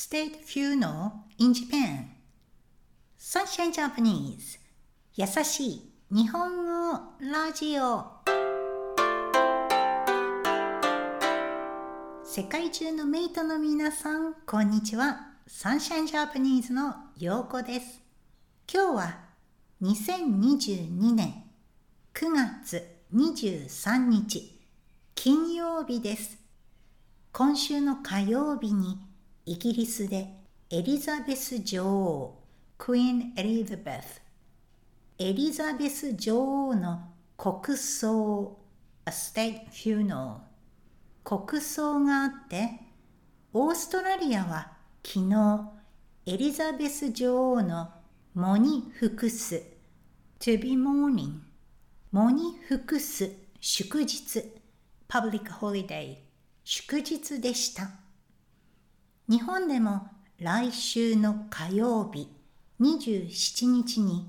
State Funeral in Japan Sunshine Japanese 優しい日本語ラジオ世界中のメイトの皆さんこんにちは Sunshine Japanese のようこです今日は2022年9月23日金曜日です今週の火曜日にイギリスでエリザベス女王、クイーン・エリザベス、エリザベス女王の国葬、A State Funeral、国葬があって、オーストラリアは昨日、エリザベス女王の喪に服す、To be mourning、喪に服す、祝日、Public Holiday、祝日でした。日本でも来週の火曜日27日に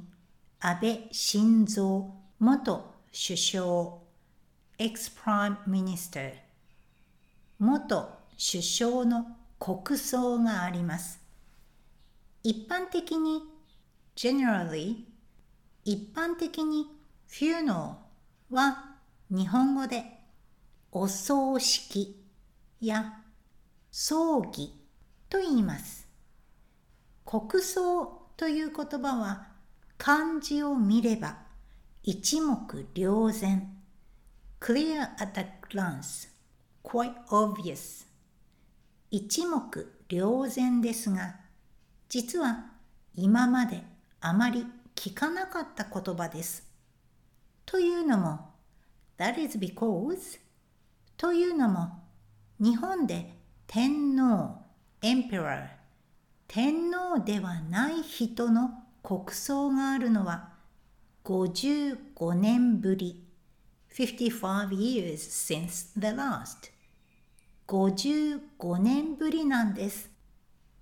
安倍晋三元首相 ex-prime minister 元首相の国葬があります。一般的に generally 一般的に funeral は日本語でお葬式や葬儀と言います。国葬という言葉は漢字を見れば一目瞭然 clear at a glance quite obvious 一目瞭然ですが実は今まであまり聞かなかった言葉です。というのも That is because というのも日本で天皇 emperor 天皇ではない人の国葬があるのは55年ぶり。55 years since the last. 55年ぶりなんです。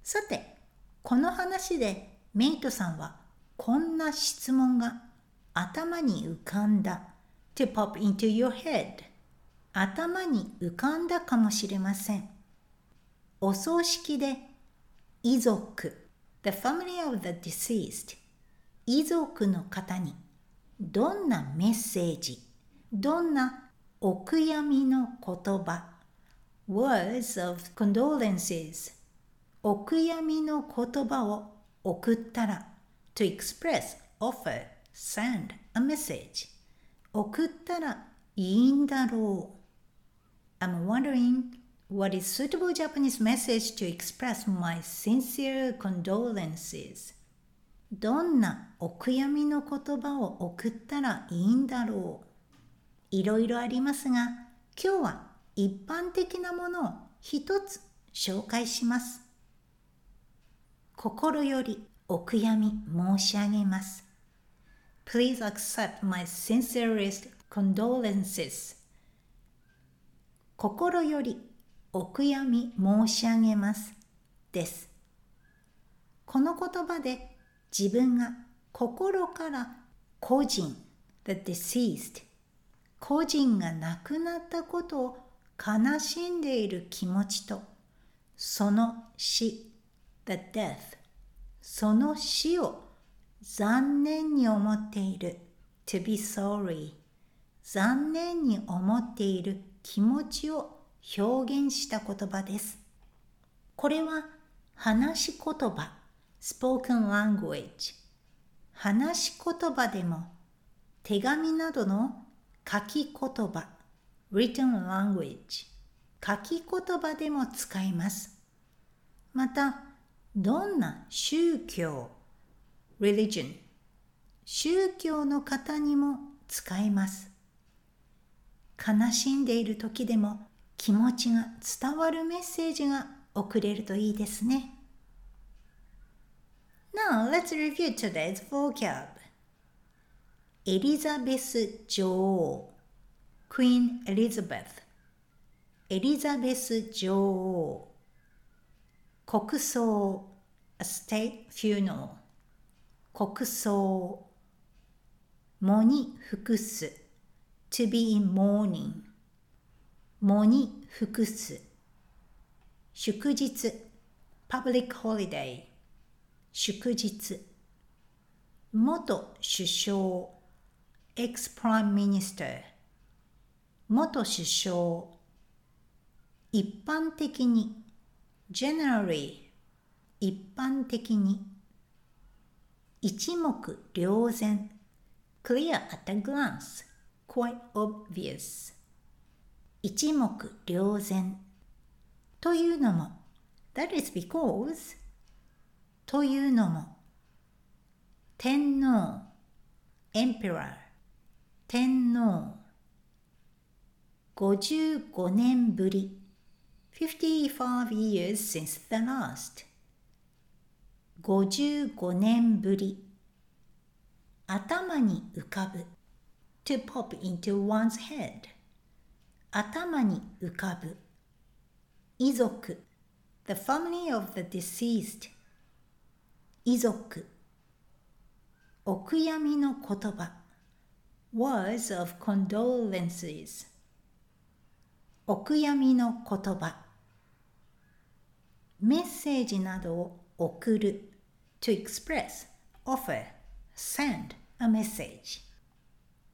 さてこの話でメイトさんはこんな質問が頭に浮かんだ。To pop into your head 頭に浮かんだかもしれません。お葬式で遺族 the family of the deceased 遺族の方にどんなメッセージどんなお悔やみの言葉 words of condolences お悔やみの言葉を送ったら to express, offer, send a message 送ったらいいんだろう I'm wondering What is suitable Japanese message to express my sincere condolences? どんなお悔やみの言葉を送ったらいいんだろういろいろありますが、今日は一般的なものを一つ紹介します。心よりお悔やみ申し上げます。Please accept my sincerest condolences. 心よりお悔やみ申し上げます。です。この言葉で自分が心から個人 the deceased 個人が亡くなったことを悲しんでいる気持ちとその死 the death その死を残念に思っている to be sorry 残念に思っている気持ちを表現した言葉です。これは話し言葉 spoken language 話し言葉でも手紙などの書き言葉 written language 書き言葉でも使います。また、どんな宗教 religion 宗教の方にも使います。悲しんでいる時でも気持ちが伝わるメッセージが送れるといいですね。Now let's review today's vocab. エリザベス女王 Queen Elizabeth エリザベス女王国葬 A state funeral 国葬喪に服す To be in mourning 喪に服す祝日 public holiday 祝日元首相 ex prime minister 元首相一般的に generally 一般的に一目瞭然 clear at a glance quite obvious 一目瞭然というのも that is because というのも天皇 emperor 天皇55年ぶり55 years since the last 55年ぶり頭に浮かぶ to pop into one's head 頭に浮かぶ遺族 the family of the deceased 遺族お悔やみの言葉 words of condolences お悔やみの言葉メッセージなどを送る to express, offer, send a message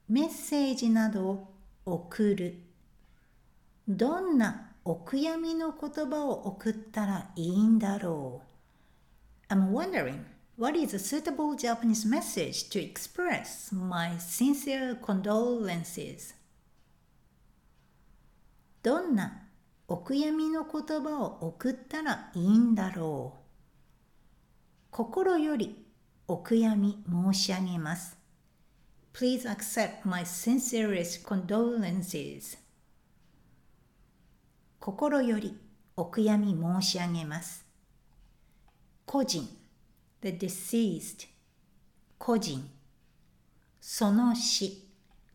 メッセージなどを送る どんなお悔やみの言葉を送ったらいいんだろう I'm wondering what is a suitable Japanese message to express my sincere condolences どんなお悔やみの言葉を送ったらいいんだろう心よりお悔やみ申し上げます。Please accept my sincerest condolences. 心よりお悔やみ申し上げます。個人。The deceased. 個人。その死。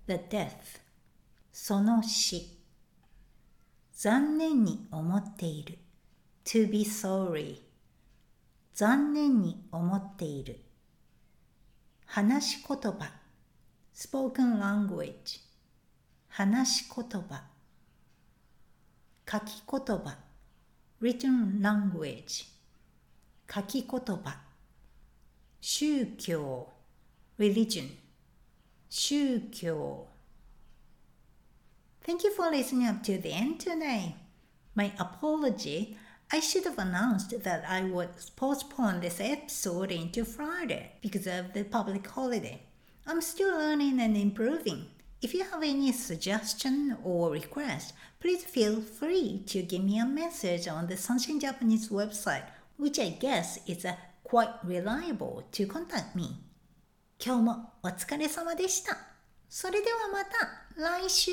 The death. その死。残念に思っている。To be sorry. 残念に思っている。話し言葉。Spoken language. 話し言葉。書き言葉 written language 書き言葉宗教 religion 宗教 Thank you for listening up to the end today. My apology. I should have announced that I would postpone this episode into Friday because of the public holiday. I'm still learning and improving. If you have any suggestion or request, please feel free to give me a message on the Sunshine Japanese website, which I guess is a quite reliable to contact me. 今日もお疲れ様でした。それではまた来週